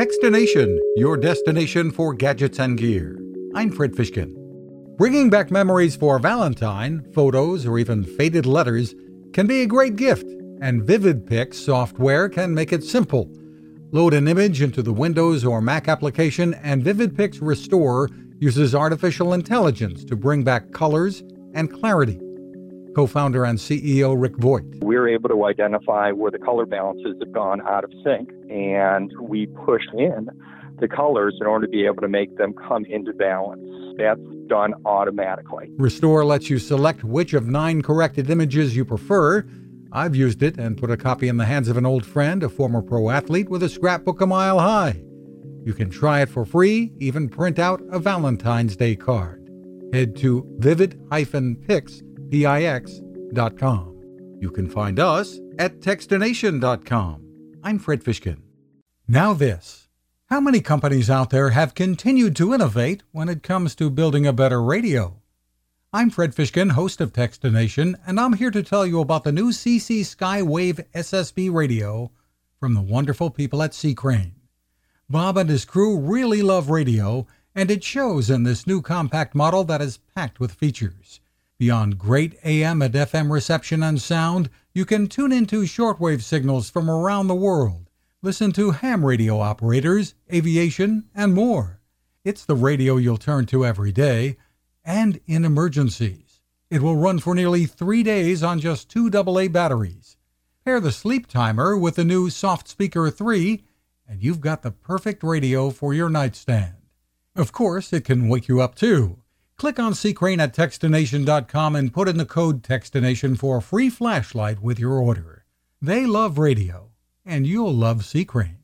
Techstination, your destination for gadgets and gear. I'm Fred Fishkin. Bringing back memories for Valentine, photos, or even faded letters can be a great gift, and VividPix software can make it simple. Load an image into the Windows or Mac application, and VividPix Restore uses artificial intelligence to bring back colors and clarity co founder and CEO Rick Voigt. We're able to identify where the color balances have gone out of sync, and we push in the colors in order to be able to make them come into balance. That's done automatically. Restore lets you select which of nine corrected images you prefer. I've used it and put a copy in the hands of an old friend, a former pro athlete, with a scrapbook a mile high. You can try it for free, even print out a Valentine's Day card. Head to vivid-pix.com pix.com. You can find us at techstination.com. I'm Fred Fishkin. Now, this. How many companies out there have continued to innovate when it comes to building a better radio? I'm Fred Fishkin, host of Techstination, and I'm here to tell you about the new CC Skywave SSB radio from the wonderful people at C. Crane. Bob and his crew really love radio, and it shows in this new compact model that is packed with features. Beyond great AM and FM reception and sound, you can tune into shortwave signals from around the world, listen to ham radio operators, aviation, and more. It's the radio you'll turn to every day and in emergencies. It will run for nearly three days on just two AA batteries. Pair the sleep timer with the new Soft Speaker 3, and you've got the perfect radio for your nightstand. Of course, it can wake you up too. Click on C. Crane at Techstination.com and put in the code Techstination for a free flashlight with your order. They love radio, and you'll love C. Crane.